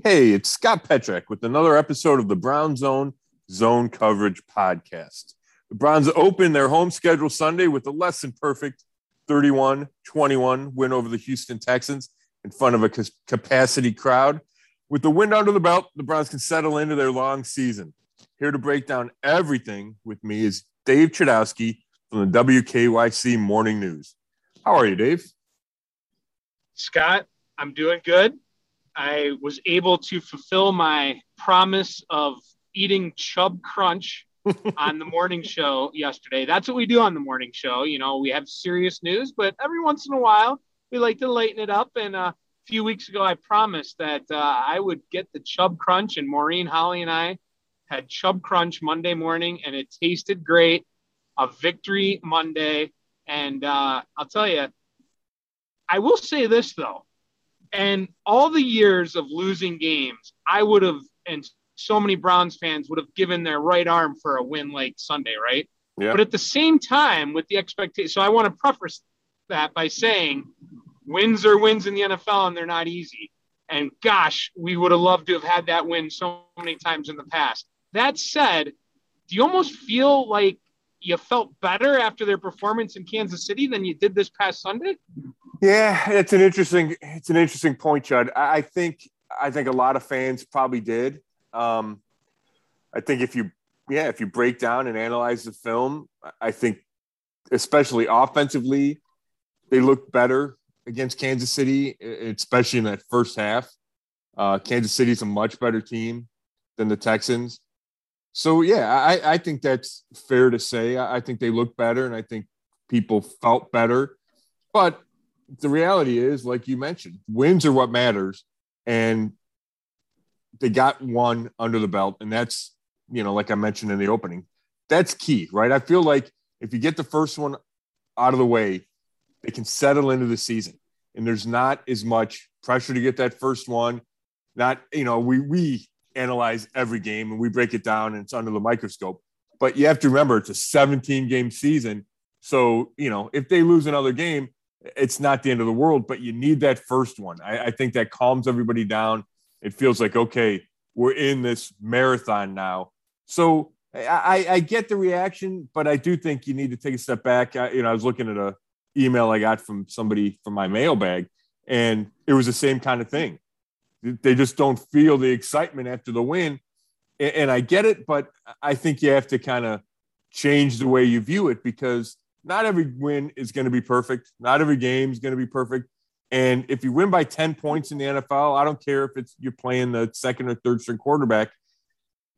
Hey, it's Scott Petrak with another episode of the Brown Zone Zone Coverage Podcast. The Browns open their home schedule Sunday with a less than perfect 31 21 win over the Houston Texans in front of a capacity crowd. With the wind under the belt, the Browns can settle into their long season. Here to break down everything with me is Dave Chudowski from the WKYC Morning News. How are you, Dave? Scott, I'm doing good. I was able to fulfill my promise of eating Chubb Crunch on the morning show yesterday. That's what we do on the morning show. You know, we have serious news, but every once in a while we like to lighten it up. And uh, a few weeks ago, I promised that uh, I would get the Chubb Crunch, and Maureen, Holly, and I had Chubb Crunch Monday morning, and it tasted great. A victory Monday. And uh, I'll tell you, I will say this though, and all the years of losing games, I would have, and so many Browns fans would have given their right arm for a win like Sunday, right? Yeah. But at the same time, with the expectation, so I want to preface that by saying wins are wins in the NFL and they're not easy. And gosh, we would have loved to have had that win so many times in the past. That said, do you almost feel like you felt better after their performance in Kansas City than you did this past Sunday? Yeah, it's an interesting it's an interesting point, Chud. I think I think a lot of fans probably did. Um, I think if you yeah if you break down and analyze the film, I think especially offensively, they looked better against Kansas City, especially in that first half. Uh, Kansas City's a much better team than the Texans. So yeah, I, I think that's fair to say. I think they look better, and I think people felt better. But the reality is, like you mentioned, wins are what matters, and they got one under the belt, and that's you know, like I mentioned in the opening, that's key, right? I feel like if you get the first one out of the way, they can settle into the season, and there's not as much pressure to get that first one. Not you know, we we analyze every game and we break it down and it's under the microscope. But you have to remember it's a 17 game season. So, you know, if they lose another game, it's not the end of the world, but you need that first one. I, I think that calms everybody down. It feels like, okay, we're in this marathon now. So I, I get the reaction, but I do think you need to take a step back. I, you know, I was looking at a email I got from somebody from my mailbag, and it was the same kind of thing. They just don't feel the excitement after the win. And I get it, but I think you have to kind of change the way you view it because not every win is going to be perfect. Not every game is going to be perfect. And if you win by 10 points in the NFL, I don't care if it's you're playing the second or third string quarterback,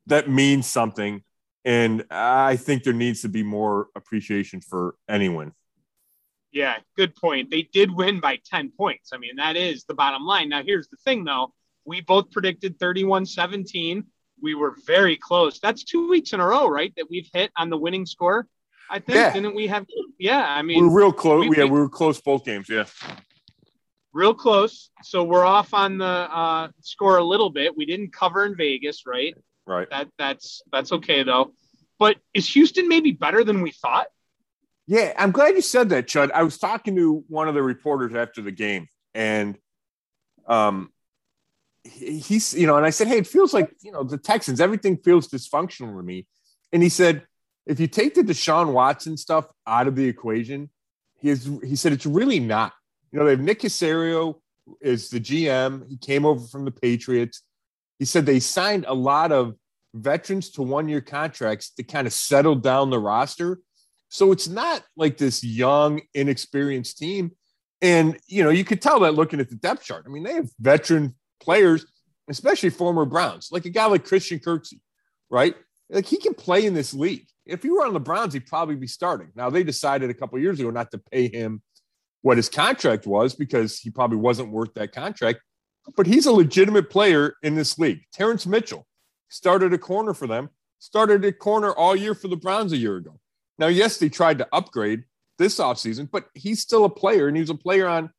that means something. And I think there needs to be more appreciation for anyone. Yeah, good point. They did win by 10 points. I mean, that is the bottom line. Now, here's the thing, though. We both predicted 31 17. We were very close. That's two weeks in a row, right? That we've hit on the winning score. I think. Yeah. Didn't we have? Yeah, I mean, we're real close. We, yeah, we were close both games. Yeah. Real close. So we're off on the uh, score a little bit. We didn't cover in Vegas, right? Right. That that's that's okay though. But is Houston maybe better than we thought? Yeah, I'm glad you said that, Chud. I was talking to one of the reporters after the game, and um, he's you know, and I said, hey, it feels like you know the Texans. Everything feels dysfunctional to me, and he said, if you take the Deshaun Watson stuff out of the equation, he is, he said it's really not. You know, they have Nick Caserio is the GM. He came over from the Patriots. He said they signed a lot of veterans to one year contracts to kind of settle down the roster so it's not like this young, inexperienced team. And, you know, you could tell that looking at the depth chart. I mean, they have veteran players, especially former Browns, like a guy like Christian Kirksey, right? Like he can play in this league. If he were on the Browns, he'd probably be starting. Now, they decided a couple years ago not to pay him what his contract was because he probably wasn't worth that contract. But he's a legitimate player in this league. Terrance Mitchell started a corner for them, started a corner all year for the Browns a year ago. Now, yes, they tried to upgrade this offseason, but he's still a player, and he was a player on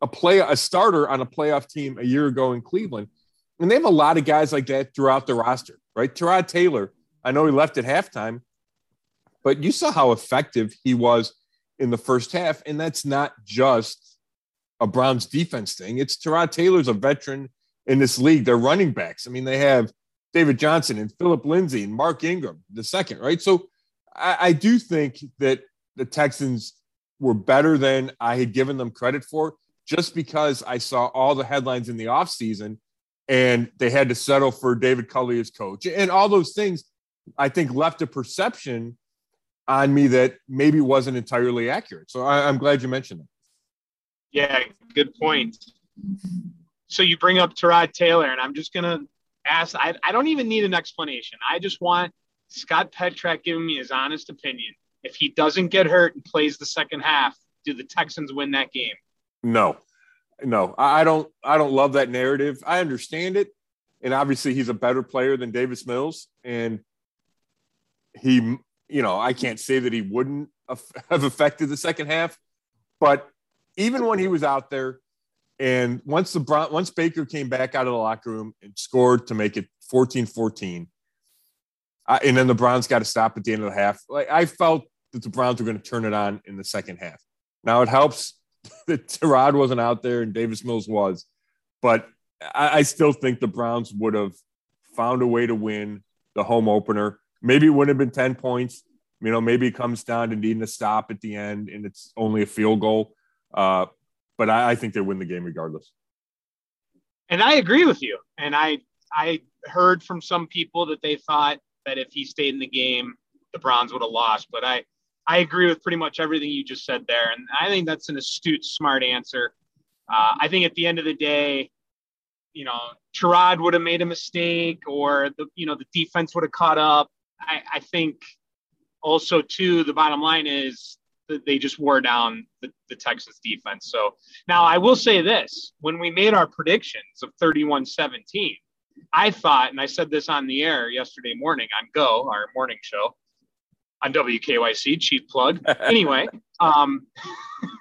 a play a starter on a playoff team a year ago in Cleveland. And they have a lot of guys like that throughout the roster, right? Tyrod Taylor, I know he left at halftime, but you saw how effective he was in the first half. And that's not just a Browns defense thing. It's Tyrod Taylor's a veteran in this league. They're running backs. I mean, they have David Johnson and Phillip Lindsay and Mark Ingram, the second, right? So I, I do think that the Texans were better than I had given them credit for just because I saw all the headlines in the offseason and they had to settle for David Culley as coach. And all those things, I think, left a perception on me that maybe wasn't entirely accurate. So I, am glad you mentioned that. Yeah, good point. So you bring up Tyrod Taylor, and I'm just going to ask I, I don't even need an explanation. I just want Scott Petrak giving me his honest opinion. If he doesn't get hurt and plays the second half, do the Texans win that game? No, no, I don't. I don't love that narrative. I understand it, and obviously he's a better player than Davis Mills, and he, you know, I can't say that he wouldn't have affected the second half, but even when he was out there, and once the once Baker came back out of the locker room and scored to make it 14-14, and then the Browns got to stop at the end of the half. Like I felt that the Browns were going to turn it on in the second half. Now it helps that Tyrod wasn't out there and Davis Mills was, but I, I still think the Browns would have found a way to win the home opener. Maybe it wouldn't have been 10 points. You know, maybe it comes down to needing a stop at the end and it's only a field goal. Uh, but I, I think they win the game regardless. And I agree with you. And I I heard from some people that they thought that if he stayed in the game, the Browns would have lost. But I I agree with pretty much everything you just said there, and I think that's an astute, smart answer. Uh, I think at the end of the day, you know, Tyrod would have made a mistake, or the you know the defense would have caught up. I, I think also too the bottom line is that they just wore down the, the Texans defense. So now I will say this: when we made our predictions of 31-17, I thought, and I said this on the air yesterday morning on Go, our morning show on WKYC, cheap plug. anyway, um,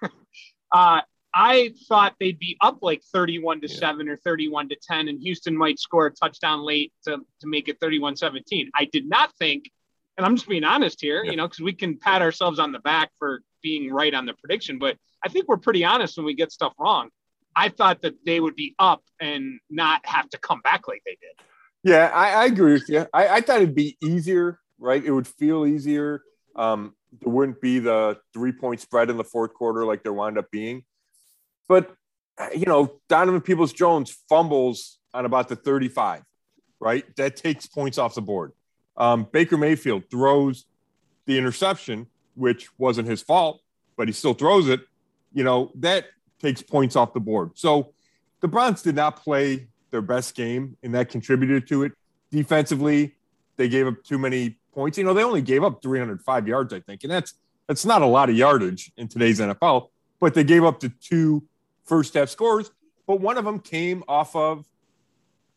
uh, I thought they'd be up like 31 to yeah. 7 or 31 to 10, and Houston might score a touchdown late to, to make it 31 17. I did not think, and I'm just being honest here, yeah. you know, because we can pat ourselves on the back for being right on the prediction, but I think we're pretty honest when we get stuff wrong. I thought that they would be up and not have to come back like they did. Yeah, I, I agree with you. I, I, thought it'd be easier, right? It would feel easier. Um, there wouldn't be the three point spread in the fourth quarter like there wound up being. But, you know, Donovan Peoples Jones fumbles on about the 35, right? That takes points off the board. Um, Baker Mayfield throws the interception, which wasn't his fault, but he still throws it. You know, that takes points off the board. So the Browns did not play their best game, and that contributed to it. Defensively, they gave up too many points. You know, they only gave up 305 yards, I think, and that's that's not a lot of yardage in today's NFL. But they gave up the two first half scores, but one of them came off of,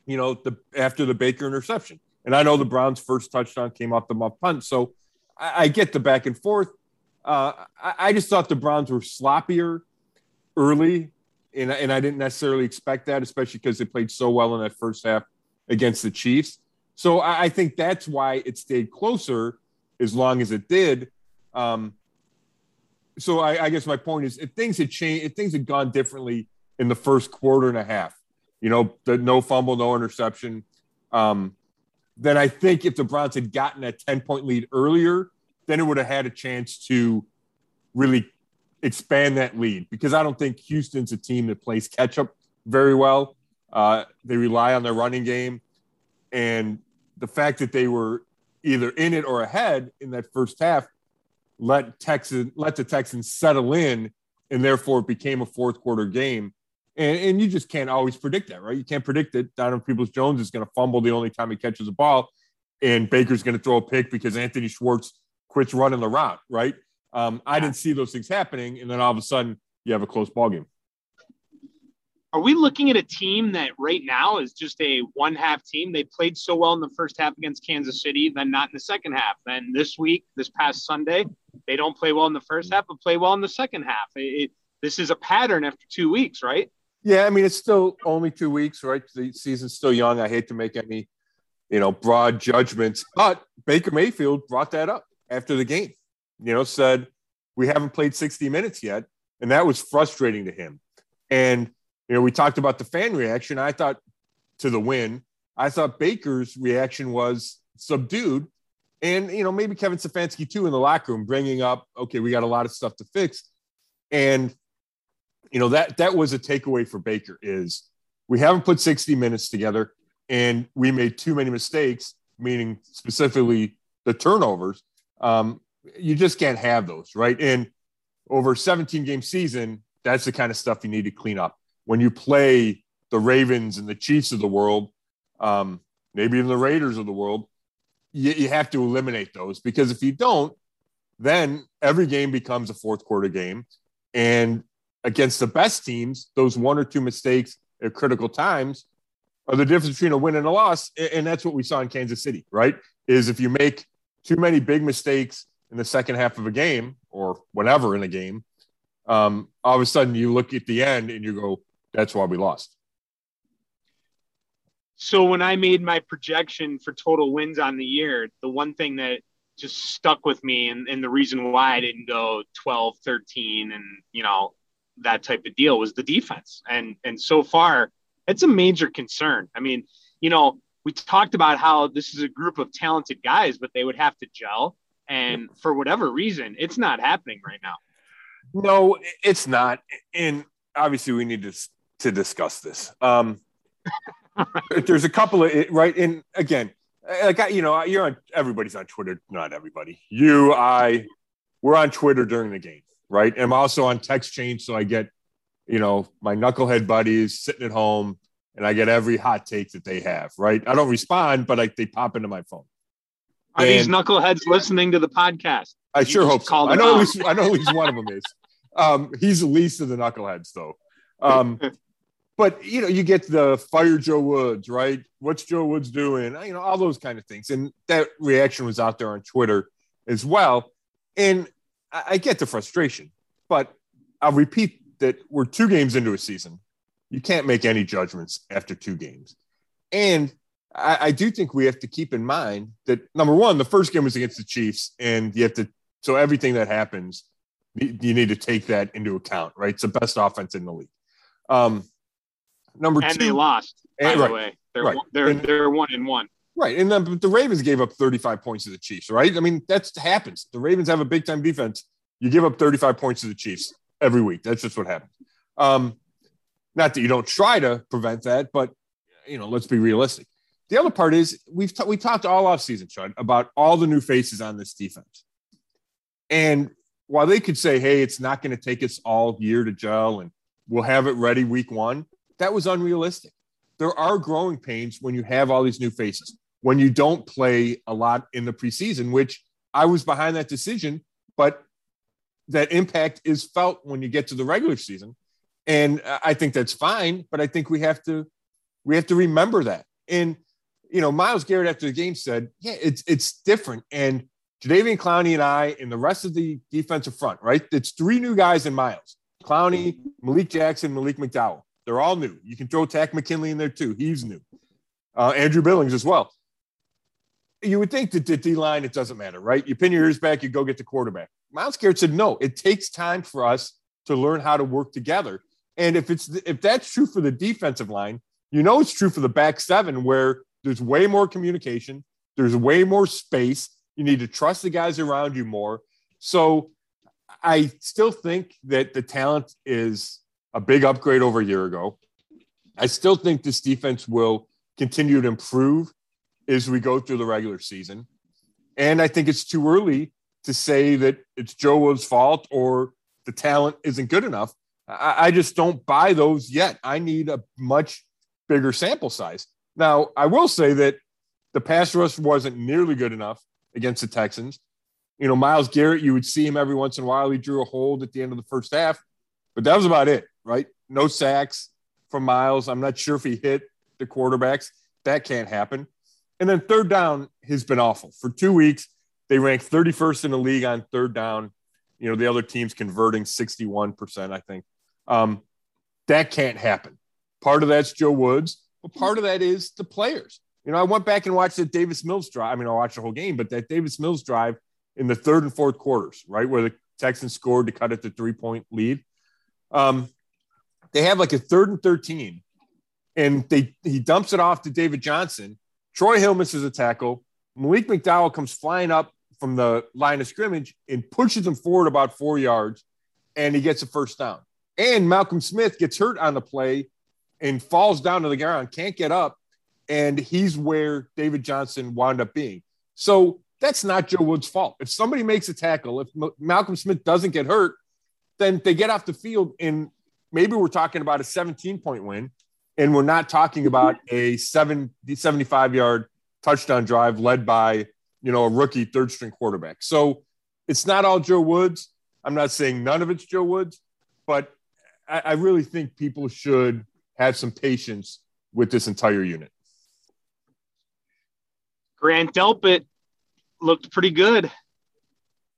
you know, the after the Baker interception. And I know the Browns' first touchdown came off the muff punt, so I, I get the back and forth. Uh, I, I just thought the Browns were sloppier early, and, and I didn't necessarily expect that, especially because they played so well in that first half against the Chiefs. So I, I think that's why it stayed closer as long as it did. Um, so I, I, guess my point is, if things had changed, if things had gone differently in the first quarter and a half, you know, the no fumble, no interception, um, then I think if the Browns had gotten a ten point lead earlier, then it would have had a chance to really expand that lead because I don't think Houston's a team that plays catch up very well. Uh, they rely on their running game, and the fact that they were either in it or ahead in that first half let Texas let the Texans settle in, and therefore it became a fourth quarter game. And, and you just can't always predict that, right? You can't predict that Donovan Peoples Jones is going to fumble the only time he catches a ball, and Baker's going to throw a pick because Anthony Schwartz quits running the route, right? Um, I didn't see those things happening, and then all of a sudden you have a close ball game. Are we looking at a team that right now is just a one half team? They played so well in the first half against Kansas City, then not in the second half. Then this week, this past Sunday, they don't play well in the first half, but play well in the second half. It, it, this is a pattern after two weeks, right? Yeah, I mean it's still only two weeks, right? The season's still young. I hate to make any, you know, broad judgments, but Baker Mayfield brought that up after the game you know, said, we haven't played 60 minutes yet. And that was frustrating to him. And, you know, we talked about the fan reaction. I thought to the win. I thought Baker's reaction was subdued. And, you know, maybe Kevin Stefanski too in the locker room bringing up, okay, we got a lot of stuff to fix. And, you know, that that was a takeaway for Baker is we haven't put 60 minutes together and we made too many mistakes, meaning specifically the turnovers. Um, you just can't have those, right? And over 17 game season, that's the kind of stuff you need to clean up. When you play the Ravens and the Chiefs of the world, um, maybe even the Raiders of the world, you, you have to eliminate those because if you don't, then every game becomes a fourth quarter game. And against the best teams, those one or two mistakes at critical times are the difference between a win and a loss. And that's what we saw in Kansas City, right? Is if you make too many big mistakes in the second half of a game or whenever in a game, um, all of a sudden you look at the end and you go, that's why we lost. So when I made my projection for total wins on the year, the one thing that just stuck with me and, and the reason why I didn't go 12, 13 and, you know, that type of deal was the defense. And, and so far it's a major concern. I mean, you know, we talked about how this is a group of talented guys, but they would have to gel. And for whatever reason, it's not happening right now. No, it's not. And obviously, we need to to discuss this. Um, there's a couple of right. And again, like I, you know, you're on. Everybody's on Twitter. Not everybody. You, I, we're on Twitter during the game, right? I'm also on text chain, so I get, you know, my knucklehead buddies sitting at home, and I get every hot take that they have. Right? I don't respond, but like they pop into my phone. Are and these knuckleheads listening to the podcast? I sure hope so. I know, at least, I know at least one of them is. Um, he's the least of the knuckleheads, though. Um, but you know, you get the fire Joe Woods, right? What's Joe Woods doing? You know, all those kind of things, and that reaction was out there on Twitter as well. And I, I get the frustration, but I'll repeat that we're two games into a season. You can't make any judgments after two games, and I, I do think we have to keep in mind that number one, the first game was against the Chiefs, and you have to so everything that happens you need to take that into account, right? It's the best offense in the league. Um, number and two, they lost. By and, the way, they're right. they're and, they're one and one. Right, and then the Ravens gave up 35 points to the Chiefs. Right, I mean that happens. The Ravens have a big time defense. You give up 35 points to the Chiefs every week. That's just what happens. Um, not that you don't try to prevent that, but you know, let's be realistic. The other part is we've t- we talked all off season, Sean, about all the new faces on this defense, and while they could say, hey, it's not going to take us all year to gel and we'll have it ready week one, that was unrealistic. There are growing pains when you have all these new faces, when you don't play a lot in the preseason, which I was behind that decision, but that impact is felt when you get to the regular season. And I think that's fine, but I think we have to we have to remember that. And you know, Myles Garrett after the game said, "Yeah, it's it's different." And Jadeveon Clowney and I and the rest of the defensive front, right? It's three new guys in Myles: Clowney, Malik Jackson, Malik McDowell. They're all new. You can throw Takk McKinley in there too. He's new. Uh, Andrew Billings as well. You would think that the D line, it doesn't matter, right? You pin your ears back, you go get the quarterback. Myles Garrett said, no, it takes time for us to learn how to work together. And if it's if that's true for the defensive line, you know it's true for the back seven, where there's way more communication, there's way more space, you need to trust the guys around you more. So I still think that the talent is a big upgrade over a year ago. I still think this defense will continue to improve as we go through the regular season. And I think it's too early to say that it's Joe Woods' fault or the talent isn't good enough. I, I just don't buy those yet. I need a much bigger sample size. Now, I will say that the pass rush wasn't nearly good enough against the Texans. You know, Myles Garrett, you would see him every once in a while. He drew a hold at the end of the first half, but that was about it, right? No sacks from Myles. I'm not sure if he hit the quarterbacks. That can't happen. And then third down has been awful. For two weeks, they ranked 31st in the league on third down. You know, the other team's converting 61%, I think. Um, that can't happen. Part of that's Joe Woods, but part of that is the players. You know, I went back and watched the Davis Mills drive. I mean, I watched the whole game, but that Davis Mills drive in the third and fourth quarters, right, where the Texans scored to cut it to three point lead. Um, they have like a third and 13, and they he dumps it off to David Johnson. Troy Hill misses a tackle. Malik McDowell comes flying up from the line of scrimmage and pushes him forward about four yards, and he gets a first down. And Malcolm Smith gets hurt on the play and falls down to the ground, can't get up, and he's where David Johnson wound up being. So that's not Joe Woods' fault. If somebody makes a tackle, if Malcolm Smith doesn't get hurt, then they get off the field and maybe we're talking about a 17 point win and we're not talking about a 7 75 yard touchdown drive led by you know a rookie third string quarterback. So it's not all joe woods. I'm not saying none of it's joe woods but i, I really think people should have some patience with this entire unit. Grant delpit looked pretty good.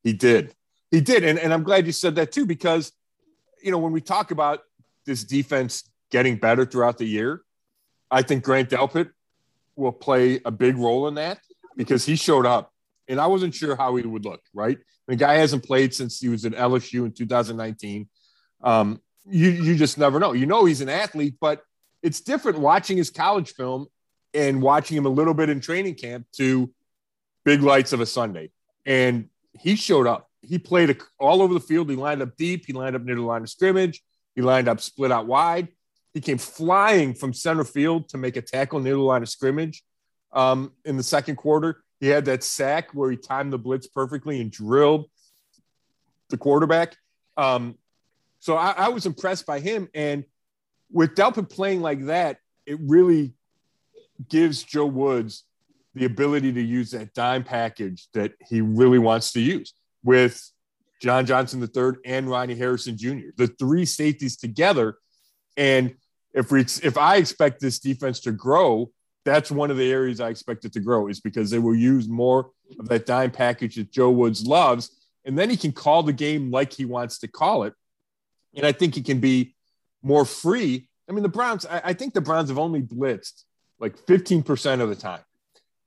He did. He did. And, and i'm glad you said that too because you know when we talk about this defense getting better throughout the year. I think Grant Delpit will play a big role in that because he showed up and I wasn't sure how he would look, right? The guy hasn't played since he was at LSU in 2019. Um, you, you just never know. You know, he's an athlete, but it's different watching his college film and watching him a little bit in training camp to big lights of a Sunday. And he showed up. He played all over the field. He lined up deep. He lined up near the line of scrimmage. He lined up split out wide. He came flying from center field to make a tackle near the line of scrimmage um, in the second quarter. He had that sack where he timed the blitz perfectly and drilled the quarterback. Um, so I, I, was impressed by him. And with Delpit playing like that, it really gives Joe Woods the ability to use that dime package that he really wants to use with John Johnson III and Ronnie Harrison Jr. The three safeties together. And if we if I expect this defense to grow, that's one of the areas I expect it to grow is because they will use more of that dime package that Joe Woods loves, and then he can call the game like he wants to call it, and I think he can be more free. I mean, the Browns. I, I think the Browns have only blitzed like 15% of the time,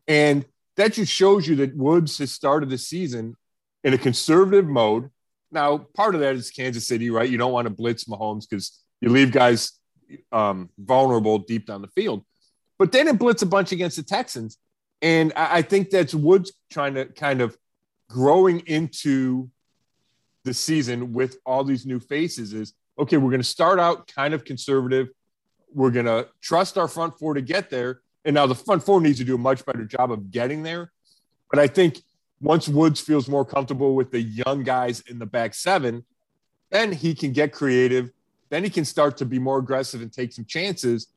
and that just shows you that Woods has started the season in a conservative mode. Now, part of that is Kansas City, right? You don't want to blitz Mahomes because you leave guys um, vulnerable deep down the field. But they didn't blitz a bunch against the Texans. And I, I think that's Woods trying to kind of growing into the season with all these new faces is okay, we're going to start out kind of conservative. We're going to trust our front four to get there. And now the front four needs to do a much better job of getting there. But I think once Woods feels more comfortable with the young guys in the back seven, then he can get creative then he can start to be more aggressive and take some chances.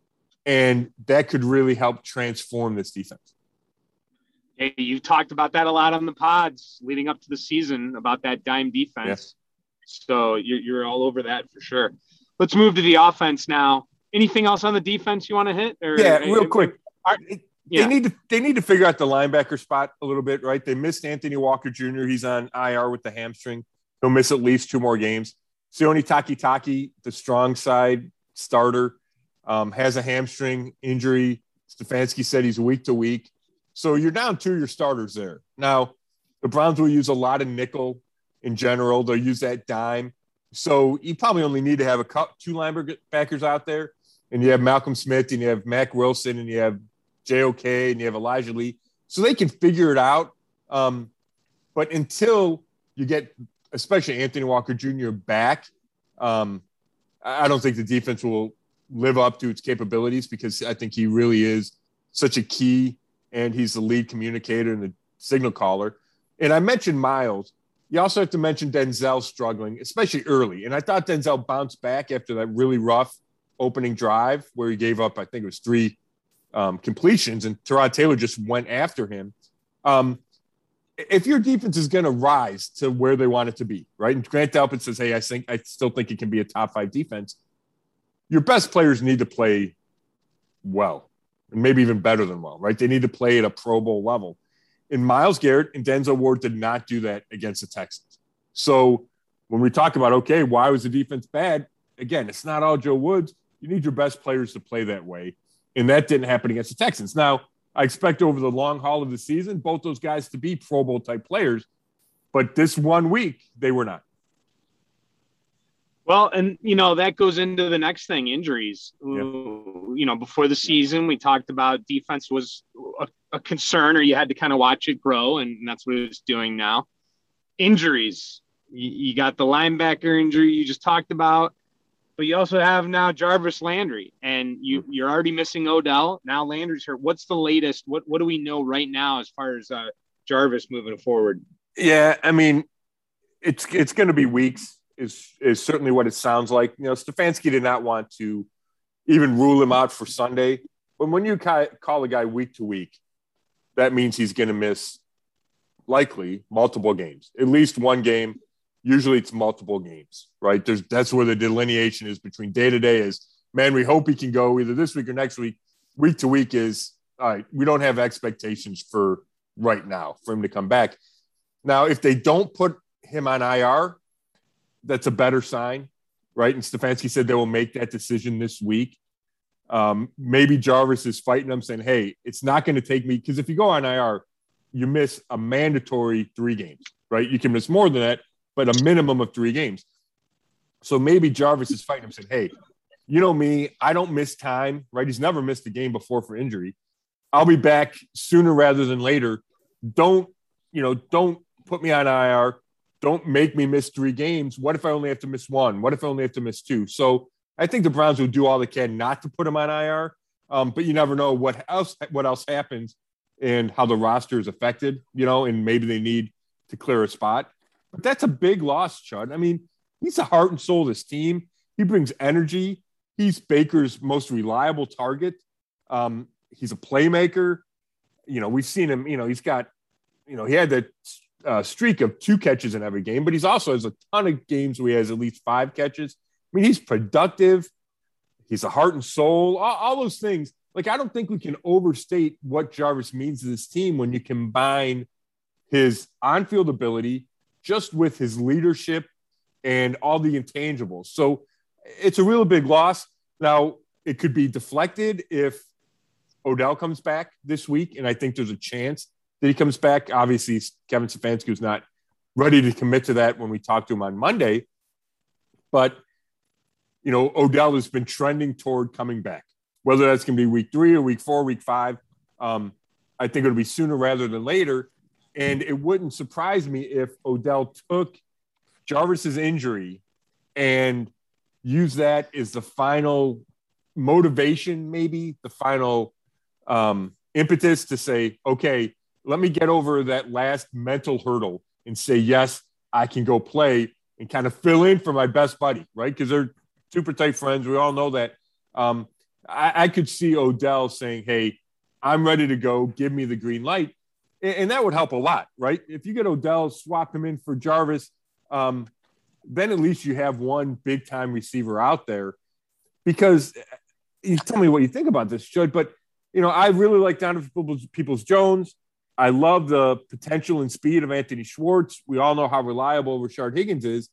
And that could really help transform this defense. Hey, you talked about that a lot on the pods leading up to the season about that dime defense. Yes. So you're, you're all over that for sure. Let's move to the offense now. Anything else on the defense you want to hit? Or, yeah, real quick. Are, yeah. They need to they need to figure out the linebacker spot a little bit, right? They missed Anthony Walker Jr. He's on IR with the hamstring. He'll miss at least two more games. Sione Takitaki, the strong side starter, um, has a hamstring injury. Stefanski said he's week to week. So you're down two of your starters there. Now, the Browns will use a lot of nickel in general. They'll use that dime. So you probably only need to have a couple, two linebackers out there. And you have Malcolm Smith and you have Mack Wilson and you have JOK and you have Elijah Lee. So they can figure it out. Um, but until you get especially Anthony Walker Jr. back, um, I don't think the defense will live up to its capabilities because I think he really is such a key and he's the lead communicator and the signal caller. And I mentioned Myles. You also have to mention Denzel struggling, especially early. And I thought Denzel bounced back after that really rough opening drive where he gave up, I think it was three um, completions, and Tyrod Taylor just went after him. Um, if your defense is going to rise to where they want it to be, right? And Grant Delpit says, "Hey, I think I still think it can be a top five defense." Your best players need to play well, and maybe even better than well, right? They need to play at a Pro Bowl level. And Myles Garrett and Denzel Ward did not do that against the Texans. So when we talk about okay, why was the defense bad? Again, it's not all Joe Woods. You need your best players to play that way, and that didn't happen against the Texans. Now I expect over the long haul of the season, both those guys to be Pro Bowl type players. But this one week, they were not. Well, and you know that goes into the next thing: injuries. Yeah. You know, before the season, we talked about defense was a, a concern, or you had to kind of watch it grow, and that's what it's doing now. Injuries. You, you got the linebacker injury you just talked about, but you also have now Jarvis Landry, and you mm-hmm. you're already missing Odell. Now Landry's hurt. What's the latest? What what do we know right now as far as uh, Jarvis moving forward? Yeah, I mean, it's it's going to be weeks is is certainly what it sounds like. You know, Stefanski did not want to even rule him out for Sunday, but when you call a guy week to week, that means he's going to miss likely multiple games, at least one game. Usually, it's multiple games, right? There's that's where the delineation is between day to day. Is man, we hope he can go either this week or next week. Week to week is all right. We don't have expectations for right now for him to come back. Now, if they don't put him on IR, that's a better sign, right? And Stefanski said they will make that decision this week. Um, maybe Jarvis is fighting them, saying, "Hey, it's not going to take me because if you go on IR, you miss a mandatory three games, right? You can miss more than that, but a minimum of three games. So maybe Jarvis is fighting him, saying, "Hey, you know me, I don't miss time, right? He's never missed a game before for injury. I'll be back sooner rather than later. Don't, you know, don't put me on IR don't make me miss three games. What if I only have to miss one? What if I only have to miss two? So I think the Browns will do all they can not to put him on IR. Um, but you never know what else what else happens and how the roster is affected, you know, and maybe they need to clear a spot. But that's a big loss, Chud. I mean, he's the heart and soul of this team. He brings energy. He's Baker's most reliable target. Um, he's a playmaker. You know, we've seen him, you know, he's got, you know, he had that uh, streak of two catches in every game, but he's also has a ton of games where he has at least five catches. I mean, he's productive. He's a heart and soul, all, all those things. Like, I don't think we can overstate what Jarvis means to this team when you combine his on field ability just with his leadership and all the intangibles. So it's a real big loss. Now, it could be deflected if Odell comes back this week, and I think there's a chance that he comes back. Obviously, Kevin Stefanski was not ready to commit to that when we talked to him on Monday. But, you know, Odell has been trending toward coming back, whether that's going to be week three or week four, week five. Um, I think it'll be sooner rather than later. And it wouldn't surprise me if Odell took Jarvis's injury and used that as the final motivation, maybe the final um, impetus to say, okay, let me get over that last mental hurdle and say, yes, I can go play and kind of fill in for my best buddy, right? Because they're super tight friends. We all know that. Um, I, I, could see Odell saying, hey, I'm ready to go. Give me the green light. And, that would help a lot, right? If you get Odell, swap him in for Jarvis, um, then at least you have one big time receiver out there. Because you tell me what you think about this, Chud, but you know, I really like Donovan Peoples, Peoples Jones. I love the potential and speed of Anthony Schwartz. We all know how reliable Rashard Higgins is.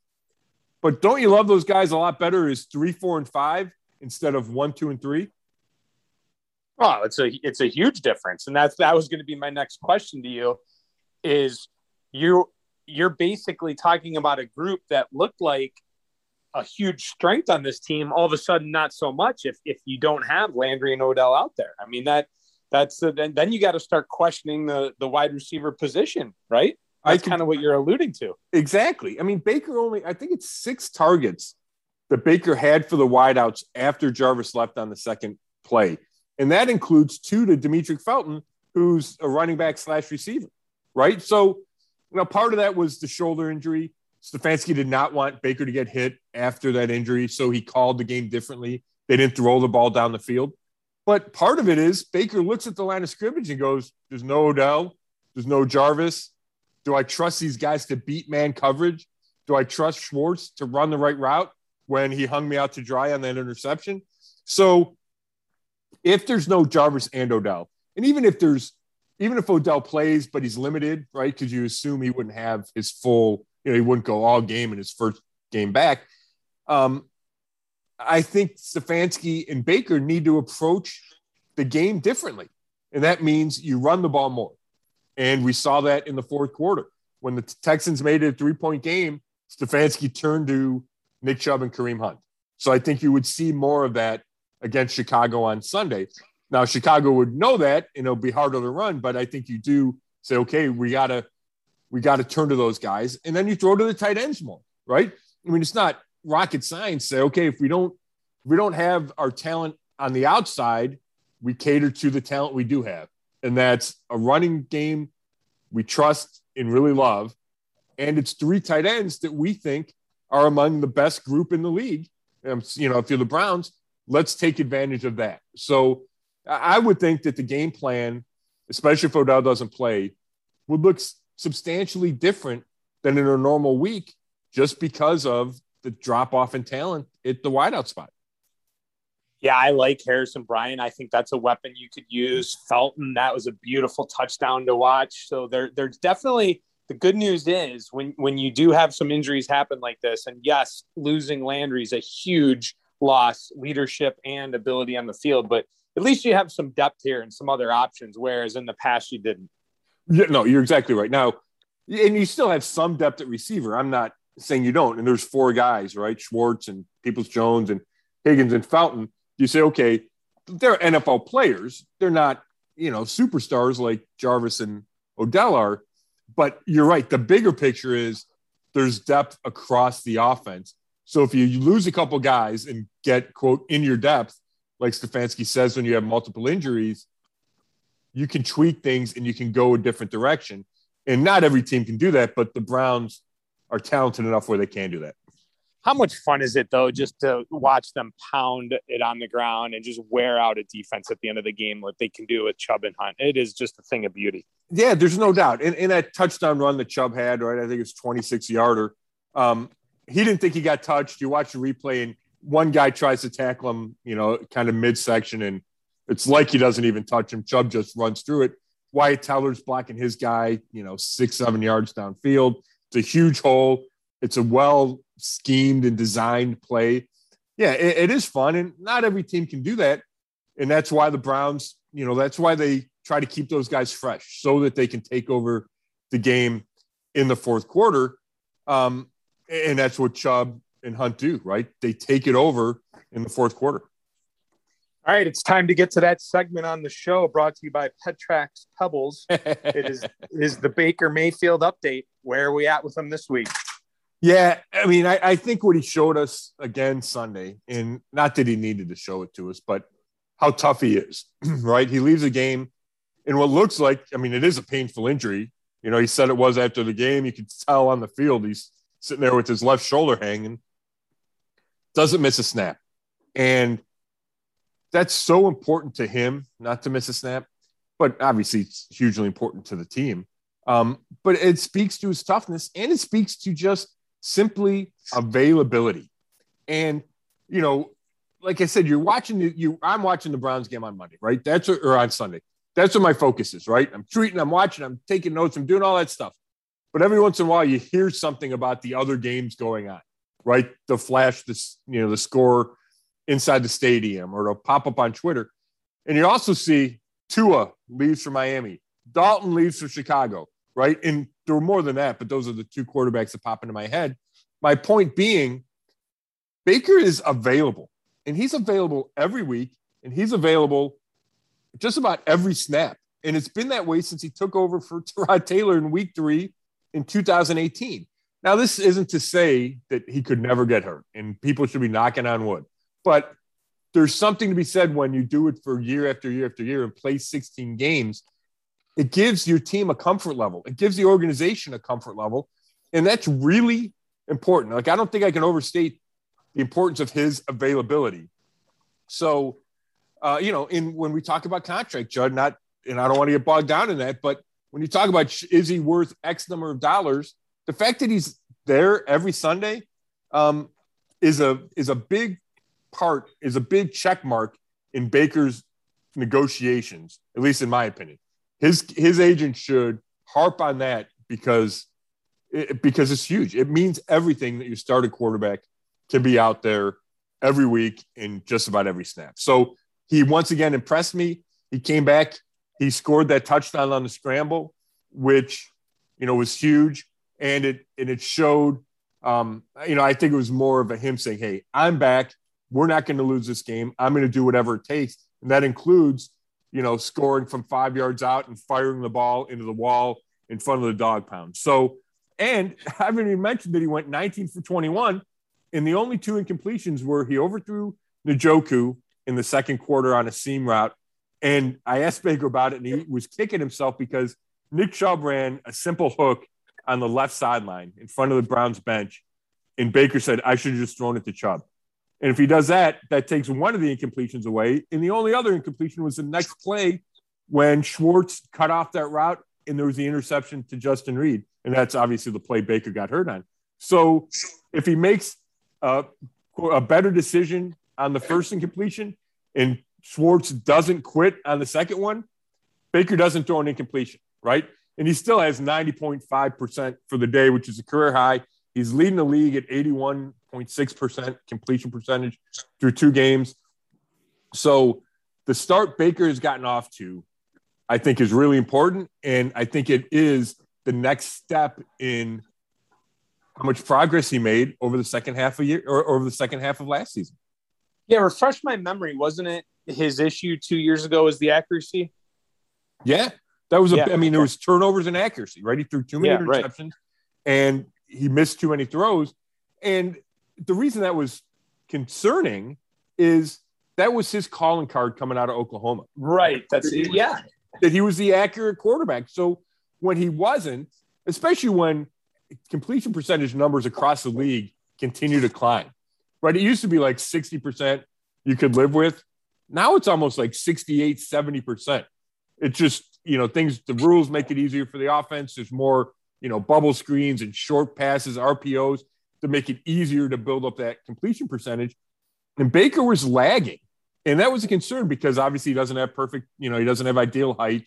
But don't you love those guys a lot better as three, four, and five instead of one, two, and three? Oh, it's a it's a huge difference. And that's that was going to be my next question to you is you you're basically talking about a group that looked like a huge strength on this team, all of a sudden not so much if if you don't have Landry and Odell out there. I mean that that's the, then then you got to start questioning the the wide receiver position, right? That's kind of what you're alluding to. Exactly. I mean, Baker only I think it's six targets that Baker had for the wideouts after Jarvis left on the second play, and that includes two to Demetric Felton, who's a running back slash receiver, right? So, you know, part of that was the shoulder injury. Stefanski did not want Baker to get hit after that injury, so he called the game differently. They didn't throw the ball down the field. But part of it is Baker looks at the line of scrimmage and goes, There's no Odell, there's no Jarvis. Do I trust these guys to beat man coverage? Do I trust Schwartz to run the right route when he hung me out to dry on that interception? So if there's no Jarvis and Odell, and even if there's even if Odell plays, but he's limited, right? Because you assume he wouldn't have his full, you know, he wouldn't go all game in his first game back. Um, I think Stefanski and Baker need to approach the game differently. And that means you run the ball more. And we saw that in the fourth quarter. When the Texans made it a three point game, Stefanski turned to Nick Chubb and Kareem Hunt. So I think you would see more of that against Chicago on Sunday. Now Chicago would know that and it'll be harder to run, but I think you do say, okay, we gotta we gotta turn to those guys, and then you throw to the tight ends more, right? I mean, it's not rocket science. Say, okay, if we don't if we don't have our talent on the outside, we cater to the talent we do have, and that's a running game we trust and really love, and it's three tight ends that we think are among the best group in the league. Um, you know, if you're the Browns, let's take advantage of that. So I would think that the game plan, especially if Odell doesn't play, would look substantially different than in a normal week just because of the drop off in talent at the wideout spot. Yeah, I like Harrison Bryant. I think that's a weapon you could use. Felton, that was a beautiful touchdown to watch. So there, there's definitely the good news is when when you do have some injuries happen like this, and yes, losing Landry is a huge loss, leadership and ability on the field, but at least you have some depth here and some other options, whereas in the past you didn't. Yeah, no, you're exactly right. Now, and you still have some depth at receiver. I'm not saying you don't. And there's four guys, right? Schwartz and Peoples Jones and Higgins and Fountain. You say, okay, they're NFL players. They're not, you know, superstars like Jarvis and Odell are. But you're right. The bigger picture is there's depth across the offense. So if you lose a couple guys and get quote in your depth, like Stefanski says, when you have multiple injuries, you can tweak things and you can go a different direction. And not every team can do that, but the Browns are talented enough where they can do that. How much fun is it though, just to watch them pound it on the ground and just wear out a defense at the end of the game, what they can do with Chubb and Hunt? It is just a thing of beauty. Yeah, there's no doubt. In, in that touchdown run that Chubb had, right? I think it's 26 yarder. Um, he didn't think he got touched. You watch the replay, and one guy tries to tackle him, you know, kind of midsection, and it's like he doesn't even touch him. Chubb just runs through it. Wyatt Teller's blocking his guy, you know, six, seven yards downfield. It's a huge hole. It's a well schemed and designed play. Yeah, it, it is fun, and not every team can do that. And that's why the Browns, you know, that's why they try to keep those guys fresh so that they can take over the game in the fourth quarter. Um, and that's what Chubb and Hunt do, right? They take it over in the fourth quarter. All right, it's time to get to that segment on the show brought to you by Petrax Pebbles. it is is the Baker Mayfield update. Where are we at with him this week? Yeah, I mean, I, I think what he showed us again Sunday, and not that he needed to show it to us, but how tough he is, right? He leaves a game in what looks like, I mean, it is a painful injury. You know, he said it was after the game. You could tell on the field he's sitting there with his left shoulder hanging, doesn't miss a snap. And that's so important to him not to miss a snap, but obviously it's hugely important to the team. Um, but it speaks to his toughness and it speaks to just simply availability. And, you know, like I said, you're watching the, you, I'm watching the Browns game on Monday, right? That's, what, or on Sunday. That's what my focus is, right? I'm tweeting, I'm watching, I'm taking notes, I'm doing all that stuff. But every once in a while, you hear something about the other games going on, right? The flash, this, you know, the score inside the stadium or it'll pop up on Twitter. And you also see Tua leaves for Miami, Dalton leaves for Chicago, right? And there were more than that, but those are the two quarterbacks that pop into my head. My point being, Baker is available, and he's available every week, and he's available just about every snap. And it's been that way since he took over for Tyrod Taylor in week three in 2018. Now, this isn't to say that he could never get hurt, and people should be knocking on wood. But there's something to be said when you do it for year after year after year and play 16 games. It gives your team a comfort level. It gives the organization a comfort level. And that's really important. Like, I don't think I can overstate the importance of his availability. So, uh, you know, in when we talk about contract, Chud, not, and I don't want to get bogged down in that, but when you talk about is he worth X number of dollars, the fact that he's there every Sunday um, is a is a big part is a big check mark in Baker's negotiations, at least in my opinion. His his agent should harp on that because it, because it's huge. It means everything that you start a quarterback can be out there every week in just about every snap. So he once again impressed me. He came back. He scored that touchdown on the scramble, which you know was huge, and it and it showed Um, you know, I think it was more of a him saying, "Hey, I'm back. We're not going to lose this game. I'm going to do whatever it takes," and that includes, you know, scoring from five yards out and firing the ball into the wall in front of the dog pound. So, and I haven't even mentioned that he went 19 for 21, and the only two incompletions were he overthrew Njoku in the second quarter on a seam route. And I asked Baker about it, and he was kicking himself because Nick Chubb ran a simple hook on the left sideline in front of the Browns bench. And Baker said, I should have just thrown it to Chubb. And if he does that, that takes one of the incompletions away. And the only other incompletion was the next play when Schwartz cut off that route and there was the interception to Justin Reid. And that's obviously the play Baker got hurt on. So if he makes a, a better decision on the first incompletion and Schwartz doesn't quit on the second one, Baker doesn't throw an incompletion, right? And he still has 90.5% for the day, which is a career high. He's leading the league at 81.6% completion percentage through two games. So the start Baker has gotten off to, I think, is really important. And I think it is the next step in how much progress he made over the second half of year or over the second half of last season. Yeah, refresh my memory. Wasn't it his issue two years ago was the accuracy? Yeah. That was a, yeah. I mean, there was turnovers and accuracy, right? He threw too many yeah, interceptions right. and he missed too many throws. And the reason that was concerning is that was his calling card coming out of Oklahoma. Right. That's it. Yeah. That he was the accurate quarterback. So when he wasn't, especially when completion percentage numbers across the league continue to climb, right? It used to be like 60% you could live with. Now it's almost like 68, 70%. It just, you know, things, the rules make it easier for the offense. There's more, you know, bubble screens and short passes, RPOs to make it easier to build up that completion percentage. And Baker was lagging. And that was a concern because obviously he doesn't have perfect, you know, he doesn't have ideal height.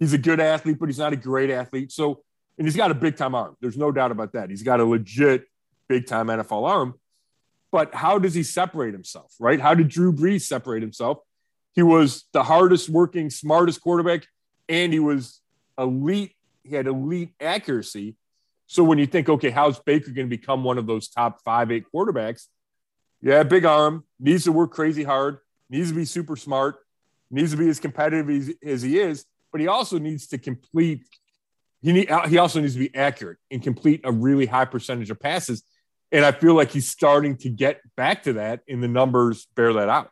He's a good athlete, but he's not a great athlete. So, and he's got a big time arm. There's no doubt about that. He's got a legit big time NFL arm. But how does he separate himself, right? How did Drew Brees separate himself? He was the hardest working, smartest quarterback, and he was elite. He had elite accuracy. So when you think, okay, how's Baker going to become one of those top five, eight quarterbacks? Yeah, big arm, needs to work crazy hard, needs to be super smart, needs to be as competitive as, as he is, but he also needs to complete. He need, he also needs to be accurate and complete a really high percentage of passes. And I feel like he's starting to get back to that, and the numbers bear that out.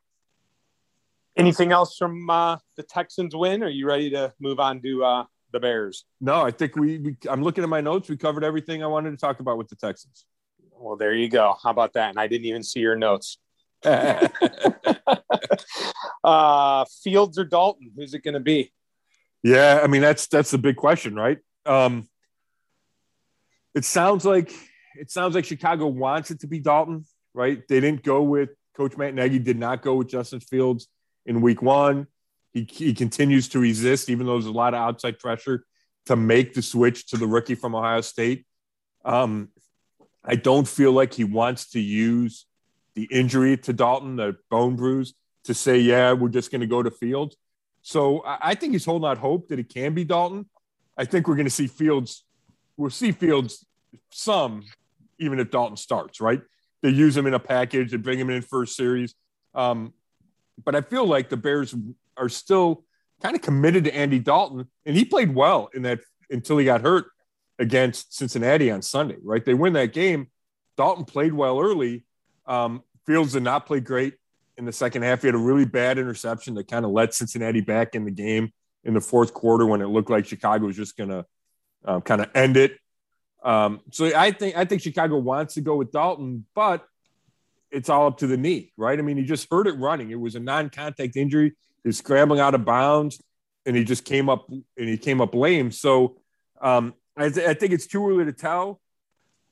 Anything else from uh, the Texans win? Are you ready to move on to uh, the Bears? No, I think we, we. I'm looking at my notes. We covered everything I wanted to talk about with the Texans. Well, there you go. How about that? And I didn't even see your notes. uh, Fields or Dalton? Who's it going to be? Yeah, I mean that's that's the big question, right? Um, it sounds like it sounds like Chicago wants it to be Dalton, right? They didn't go with Coach Matt Nagy, did not go with Justin Fields in week one. He, he continues to resist, even though there's a lot of outside pressure to make the switch to the rookie from Ohio State. Um, I don't feel like he wants to use the injury to Dalton, the bone bruise, to say, yeah, we're just going to go to Fields. So I think he's holding out hope that it can be Dalton. I think we're going to see Fields. We'll see Fields some even if Dalton starts, right? They use him in a package, they bring him in first series. Um, but I feel like the Bears are still kind of committed to Andy Dalton, and he played well in that until he got hurt against Cincinnati on Sunday, right? They win that game. Dalton played well early. Um, Fields did not play great in the second half. He had a really bad interception that kind of let Cincinnati back in the game in the fourth quarter when it looked like Chicago was just going to um, kind of end it. Um, so I think I think Chicago wants to go with Dalton, but it's all up to the knee, right? I mean, he just hurt it running. It was a non-contact injury. He's scrambling out of bounds, and he just came up and he came up lame. So um, I, th- I think it's too early to tell,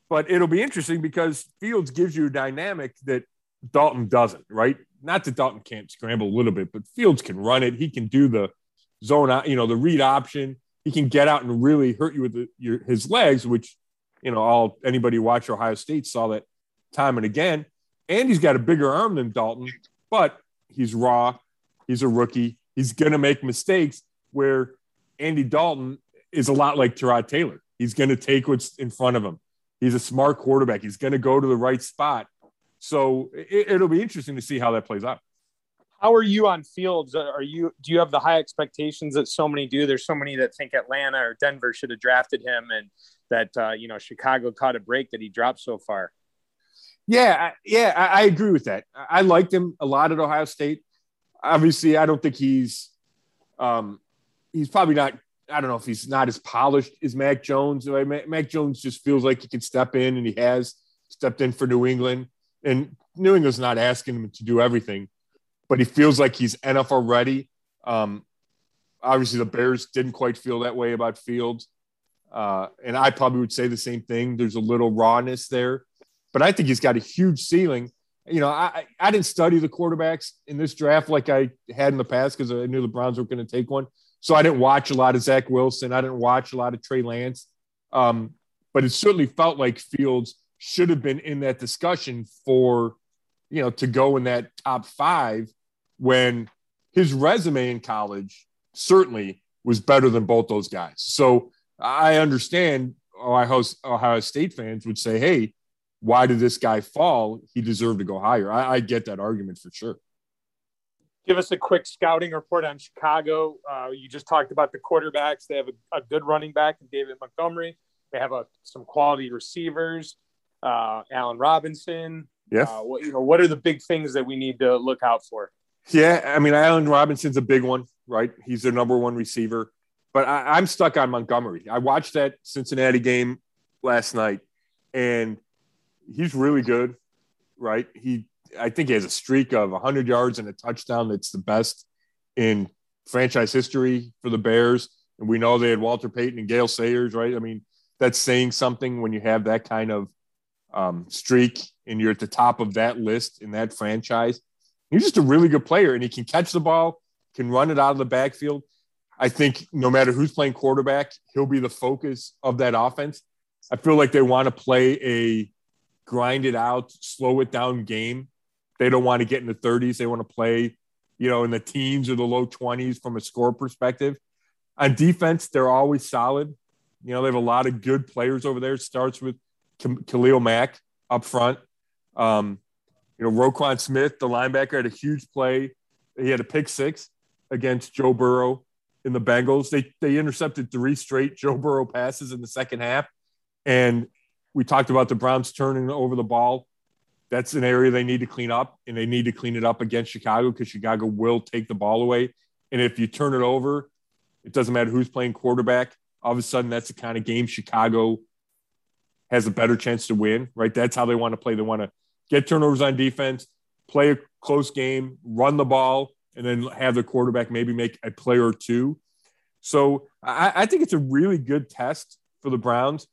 but it'll be interesting because Fields gives you a dynamic that Dalton doesn't, right? Not that Dalton can't scramble a little bit, but Fields can run it. He can do the zone, you know, the read option. He can get out and really hurt you with the, your, his legs, which you know, all anybody who watched Ohio State saw that time and again. And he's got a bigger arm than Dalton, but he's raw. He's a rookie. He's going to make mistakes where Andy Dalton is a lot like Tyrod Taylor. He's going to take what's in front of him. He's a smart quarterback. He's going to go to the right spot. So it, will be interesting to see how that plays out. How are you on Fields? Are you do you have the high expectations that so many do? There's so many that think Atlanta or Denver should have drafted him, and that uh, you know Chicago caught a break that he dropped so far. Yeah, yeah, I, I agree with that. I liked him a lot at Ohio State. Obviously, I don't think he's um, he's probably not. I don't know if he's not as polished as Mac Jones. Mac Jones just feels like he can step in, and he has stepped in for New England. And New England's not asking him to do everything, but he feels like he's NFL ready. Um, obviously, the Bears didn't quite feel that way about Fields. Uh, and I probably would say the same thing. There's a little rawness there, but I think he's got a huge ceiling. You know, I, I didn't study the quarterbacks in this draft like I had in the past because I knew the Browns were going to take one. So I didn't watch a lot of Zach Wilson. I didn't watch a lot of Trey Lance. Um, but it certainly felt like Fields should have been in that discussion for, you know, to go in that top five when his resume in college certainly was better than both those guys. So I understand Ohio, Ohio State fans would say, hey, why did this guy fall? He deserved to go higher. I, I get that argument for sure. Give us a quick scouting report on Chicago. Uh, you just talked about the quarterbacks. They have a, a good running back in David Montgomery. They have a, some quality receivers, uh, Allen Robinson. Yeah. Uh, what, you know, what are the big things that we need to look out for? Yeah, I mean, Allen Robinson's a big one, right? He's their number one receiver. But I, I'm stuck on Montgomery. I watched that Cincinnati game last night, and he's really good, right? He, I think, he has a streak of 100 yards and a touchdown. That's the best in franchise history for the Bears. And we know they had Walter Payton and Gale Sayers, right? I mean, that's saying something when you have that kind of um, streak and you're at the top of that list in that franchise. He's just a really good player, and he can catch the ball, can run it out of the backfield. I think no matter who's playing quarterback, he'll be the focus of that offense. I feel like they want to play a grind it out, slow it down game. They don't want to get in the 30s. They want to play, you know, in the teens or the low 20s from a score perspective. On defense, they're always solid. You know, they have a lot of good players over there. Starts with Khalil Mack up front. Um, you know, Roquan Smith, the linebacker, had a huge play. He had a pick six against Joe Burrow in the Bengals. They they intercepted three straight Joe Burrow passes in the second half, and we talked about the Browns turning over the ball. That's an area they need to clean up, and they need to clean it up against Chicago because Chicago will take the ball away. And if you turn it over, it doesn't matter who's playing quarterback. All of a sudden, that's the kind of game Chicago has a better chance to win, right? That's how they want to play. They want to get turnovers on defense, play a close game, run the ball, and then have the quarterback maybe make a play or two. So I, I think it's a really good test for the Browns,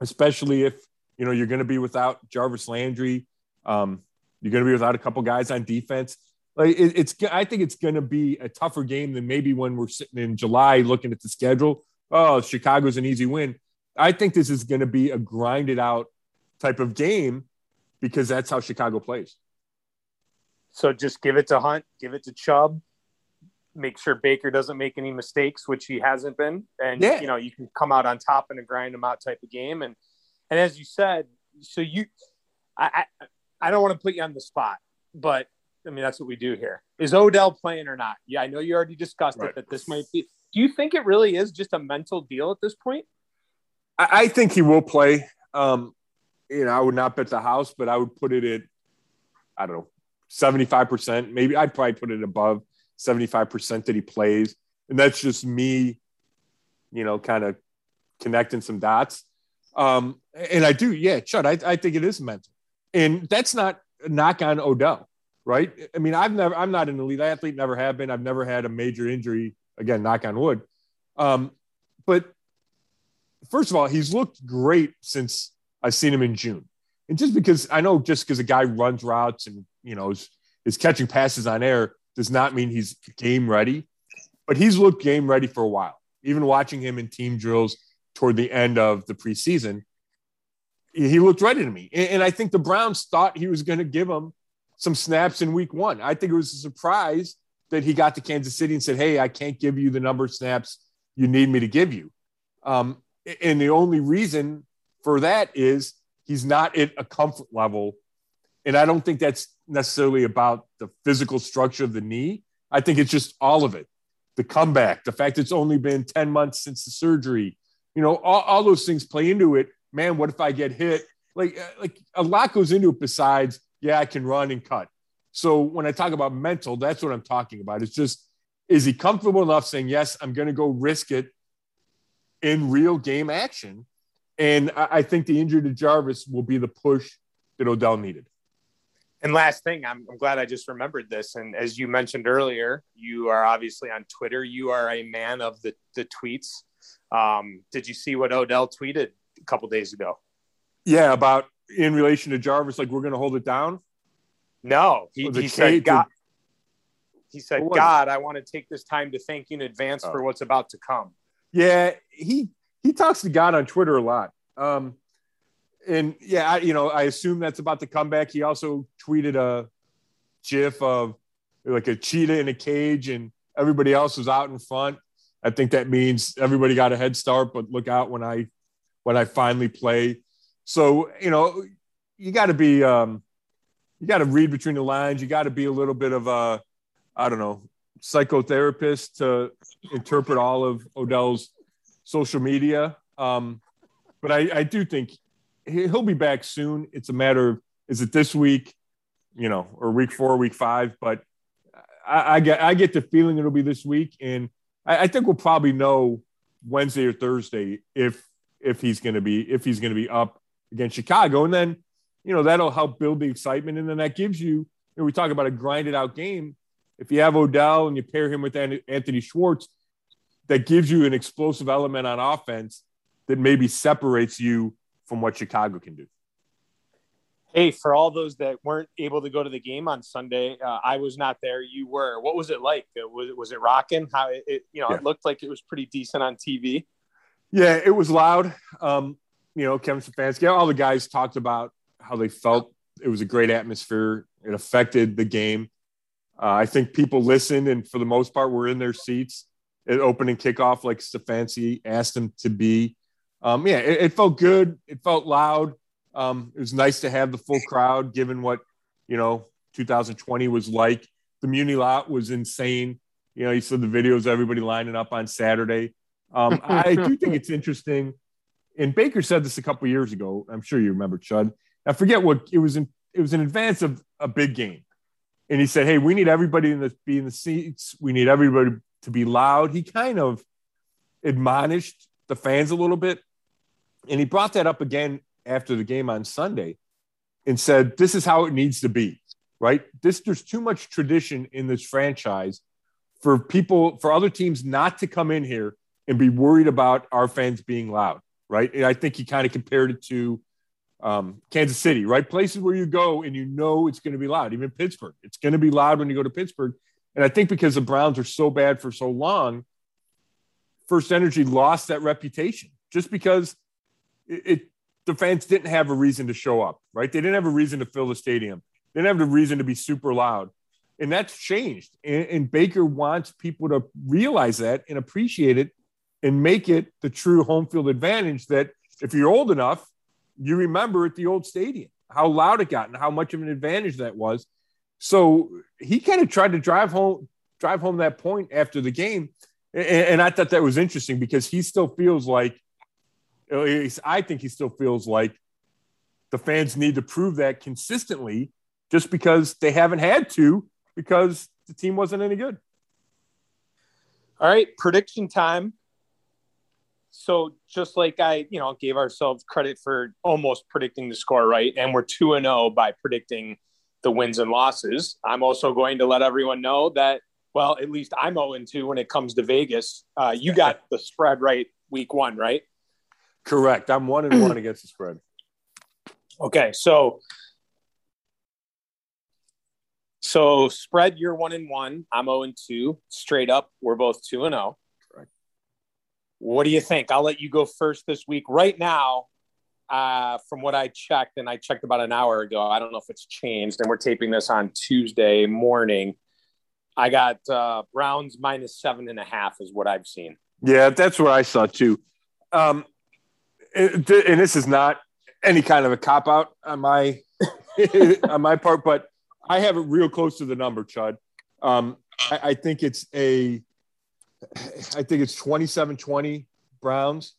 especially if you know you're going to be without Jarvis Landry. Um, you're going to be without a couple guys on defense. Like it, it's, I think it's going to be a tougher game than maybe when we're sitting in July looking at the schedule. Oh, Chicago's an easy win. I think this is going to be a grinded out type of game because that's how Chicago plays. So just give it to Hunt, give it to Chubb, make sure Baker doesn't make any mistakes, which he hasn't been, and yeah. you know you can come out on top in a grind them out type of game. And and as you said, so you, I I, I don't want to put you on the spot, but I mean that's what we do here. Is Odell playing or not? Yeah, I know you already discussed right. it, that this might be. Do you think it really is just a mental deal at this point? I, I think he will play. Um, you know, I would not bet the house, but I would put it at, I don't know, 75%. Maybe I'd probably put it above 75% that he plays. And that's just me, you know, kind of connecting some dots. Um, and I do, yeah, Chud, I, I think it is mental. And that's not a knock on Odell, right? I mean, I've never, I'm not an elite athlete, never have been. I've never had a major injury, again, knock on wood. Um, but first of all, he's looked great since I've seen him in June. And just because I know just because a guy runs routes and, you know, is, is catching passes on air does not mean he's game ready, but he's looked game ready for a while. Even watching him in team drills toward the end of the preseason, he looked ready to me. And, I think the Browns thought he was going to give him some snaps in week one. I think it was a surprise that he got to Kansas City and said, Hey, I can't give you the number of snaps you need me to give you. Um, and the only reason for that is he's not at a comfort level. And I don't think that's necessarily about the physical structure of the knee. I think it's just all of it the comeback, the fact it's only been 10 months since the surgery, you know, all, all those things play into it. Man, what if I get hit? Like, uh, like a lot goes into it besides, yeah, I can run and cut. So when I talk about mental, that's what I'm talking about. It's just, is he comfortable enough saying, yes, I'm going to go risk it in real game action? And I, I think the injury to Jarvis will be the push that Odell needed. And last thing, I'm, I'm, glad I just remembered this. And as you mentioned earlier, you are obviously on Twitter. You are a man of the, the tweets. Um, did you see what Odell tweeted a couple days ago? Yeah, about in relation to Jarvis, like we're going to hold it down. No, he, he said, God, he said, God, I want to take this time to thank you in advance oh. for what's about to come. Yeah, he he talks to God on Twitter a lot. Um, and yeah, I, you know, I assume that's about the comeback. He also tweeted a GIF of like a cheetah in a cage, and everybody else was out in front. I think that means everybody got a head start, but look out when I when I finally play. So you know, you got to be um, you got to read between the lines. You got to be a little bit of a I don't know psychotherapist to interpret all of Odell's social media. Um, but I, I do think he'll be back soon. It's a matter of is it this week, you know, or week four, week five. But I, I get I get the feeling it'll be this week, and I, I think we'll probably know Wednesday or Thursday if if he's going to be if he's going to be up against Chicago, and then you know that'll help build the excitement, and then that gives you. you know, we talk about a grinded out game. If you have Odell and you pair him with Anthony Schwartz, that gives you an explosive element on offense that maybe separates you from what Chicago can do. Hey, for all those that weren't able to go to the game on Sunday, uh, I was not there. You were. What was it like? Was it was it rocking? How it, it you know yeah. it looked like it was pretty decent on TV. Yeah, it was loud. Um, you know, Kevin Stefanski, all the guys talked about how they felt. It was a great atmosphere. It affected the game. Uh, I think people listened, and for the most part, were in their seats at opening kickoff, like Stefanski asked them to be um, yeah, it, it, felt good. It felt loud. Um, it was nice to have the full crowd, given what you know 2020 was like. The Muni lot was insane. You know, you saw the videos, everybody lining up on Saturday. Um, I do think it's interesting. And Baker said this a couple years ago. I'm sure you remember, Chud. I forget what it was. In it was in advance of a big game, and he said, "Hey, we need everybody in the be in the seats. We need everybody to be loud." He kind of admonished the fans a little bit and he brought that up again after the game on Sunday and said, This is how it needs to be, right? This there's too much tradition in this franchise for people, for other teams not to come in here and be worried about our fans being loud, right? And I think he kind of compared it to um, Kansas City, right? Places where you go and you know it's going to be loud, even Pittsburgh. It's going to be loud when you go to Pittsburgh. And I think because the Browns are so bad for so long, First Energy lost that reputation just because it, it, the fans didn't have a reason to show up, right? They didn't have a reason to fill the stadium. They didn't have a reason to be super loud. And that's changed. And, and Baker wants people to realize that and appreciate it and make it the true home field advantage that if you're old enough, you remember at the old stadium how loud it got and how much of an advantage that was. So he kind of tried to drive home drive home that point after the game. And, and I thought that was interesting because he still feels like I think he still feels like the fans need to prove that consistently just because they haven't had to because the team wasn't any good. All right, prediction time. So just like I, you know, gave ourselves credit for almost predicting the score right, and we're two and zero oh by predicting the wins and losses. I'm also going to let everyone know that, well, at least I'm 0 2 when it comes to Vegas. Uh, you got the spread right week one, right? Correct. I'm one and one against the spread. Okay, so so spread you're one and one. I'm 0 and two. Straight up, we're both two and 0. Correct. What do you think? I'll let you go first this week. Right now, uh, from what I checked, and I checked about an hour ago. I don't know if it's changed, and we're taping this on Tuesday morning. I got uh, Browns minus seven and a half is what I've seen. Yeah, that's what I saw too. Um, and this is not any kind of a cop out on my on my part, but I have it real close to the number, Chud. Um, I, I, think it's a, I think it's 27-20 Browns.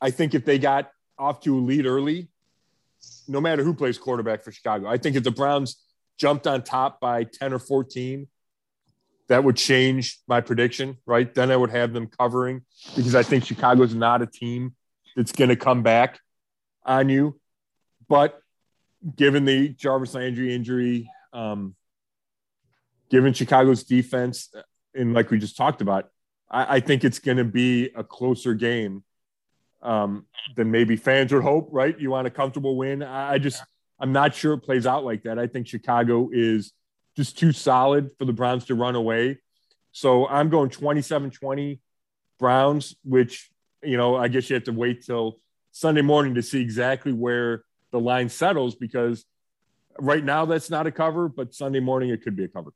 I think if they got off to a lead early, no matter who plays quarterback for Chicago, I think if the Browns jumped on top by 10 or 14, that would change my prediction, right? Then I would have them covering because I think Chicago's not a team that's going to come back on you. But given the Jarvis Landry injury, um, given Chicago's defense, and like we just talked about, I, I think it's going to be a closer game um, than maybe fans would hope. Right? You want a comfortable win. I, I just I'm not sure it plays out like that. I think Chicago is just too solid for the Browns to run away. So I'm going 27 20 Browns, which, you know, I guess you have to wait till Sunday morning to see exactly where the line settles because right now that's not a cover, but Sunday morning it could be a cover.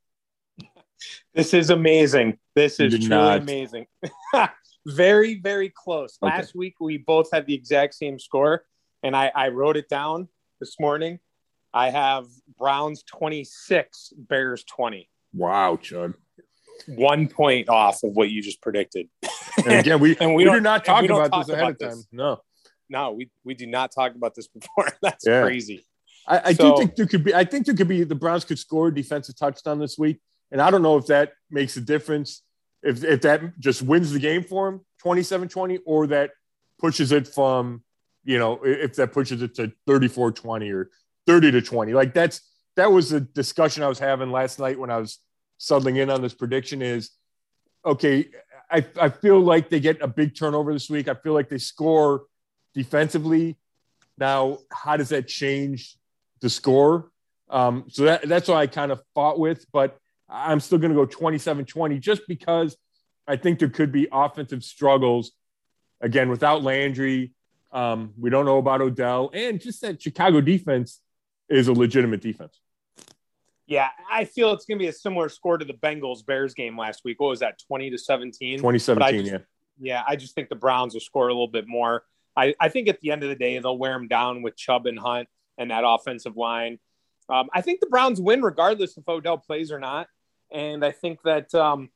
This is amazing. This is truly not. amazing. very, very close. Okay. Last week we both had the exact same score, and I, I wrote it down this morning. I have Browns 26, Bears 20. Wow, Chud. One point off of what you just predicted. And again, we, and we, we do not talk about talk this ahead of time. This. No. No, we, we do not talk about this before. That's yeah. crazy. I, I so, do think there could be. I think there could be the Browns could score a defensive touchdown this week, and I don't know if that makes a difference. If if that just wins the game for him, 27-20, or that pushes it from, you know, if that pushes it to 34-20 or 30 to 20. Like that's that was the discussion I was having last night when I was settling in on this prediction. Is okay. I, I feel like they get a big turnover this week. I feel like they score defensively. Now, how does that change the score. Um, so that, that's what I kind of fought with, but I'm still going to go 27 20 just because I think there could be offensive struggles again without Landry. Um, we don't know about Odell, and just that Chicago defense is a legitimate defense. Yeah, I feel it's going to be a similar score to the Bengals Bears game last week. What was that, 20 to 17? 2017, yeah. Yeah, I just think the Browns will score a little bit more. I, I think at the end of the day, they'll wear them down with Chubb and Hunt and that offensive line. Um, I think the Browns win regardless if Odell plays or not. And I think that um,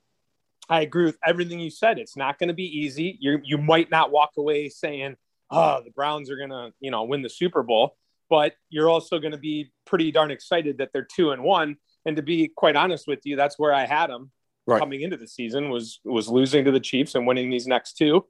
I agree with everything you said. It's not going to be easy. You you might not walk away saying, "Oh, the Browns are going to you know win the Super Bowl," but you're also going to be pretty darn excited that they're two and one. And to be quite honest with you, that's where I had them right. coming into the season was was losing to the Chiefs and winning these next two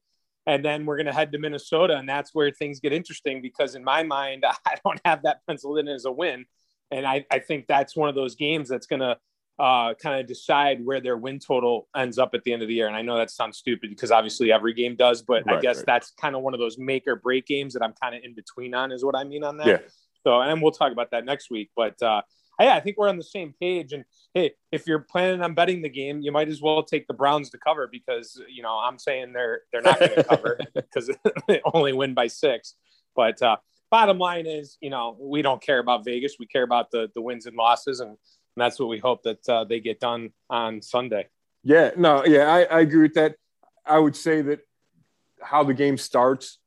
and then we're going to head to Minnesota, and that's where things get interesting because in my mind, I don't have that penciled in as a win, and I, I think that's one of those games that's going to uh, kind of decide where their win total ends up at the end of the year. And I know that sounds stupid because obviously every game does, but right, I guess right. that's kind of one of those make or break games that I'm kind of in between on, is what I mean on that. Yeah. So, and we'll talk about that next week, but uh, yeah, I think we're on the same page. And hey, if you're planning on betting the game, you might as well take the Browns to cover because you know I'm saying they're they're not going to cover because they only win by six. But uh, bottom line is, you know, we don't care about Vegas. We care about the the wins and losses, and, and that's what we hope that uh, they get done on Sunday. Yeah, no, yeah, I, I agree with that. I would say that how the game starts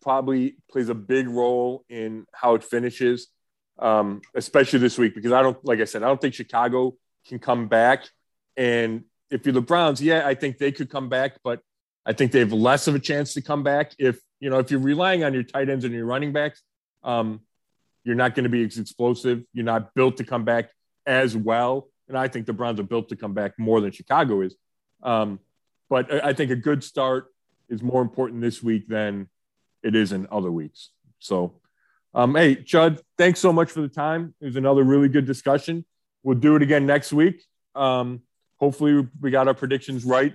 probably plays a big role in how it finishes um, especially this week because I don't, like I said, I don't think Chicago can come back. And if you're the Browns, yeah, I think they could come back, but I think they have less of a chance to come back if you know if you're relying on your tight ends and your running backs. Um, you're not going to be as explosive. You're not built to come back as well. And I think the Browns are built to come back more than Chicago is. Um, but I think a good start is more important this week than it is in other weeks. So um, hey, Chud, thanks so much for the time. It was another really good discussion. We'll do it again next week. Um, hopefully, we got our predictions right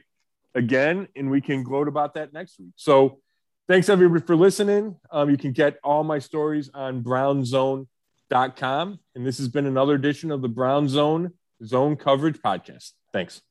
again, and we can gloat about that next week. So, thanks everybody for listening. Um, you can get all my stories on brownszone.com. .Com and this has been another edition of the Browns Zone Zone Coverage Podcast. Thanks.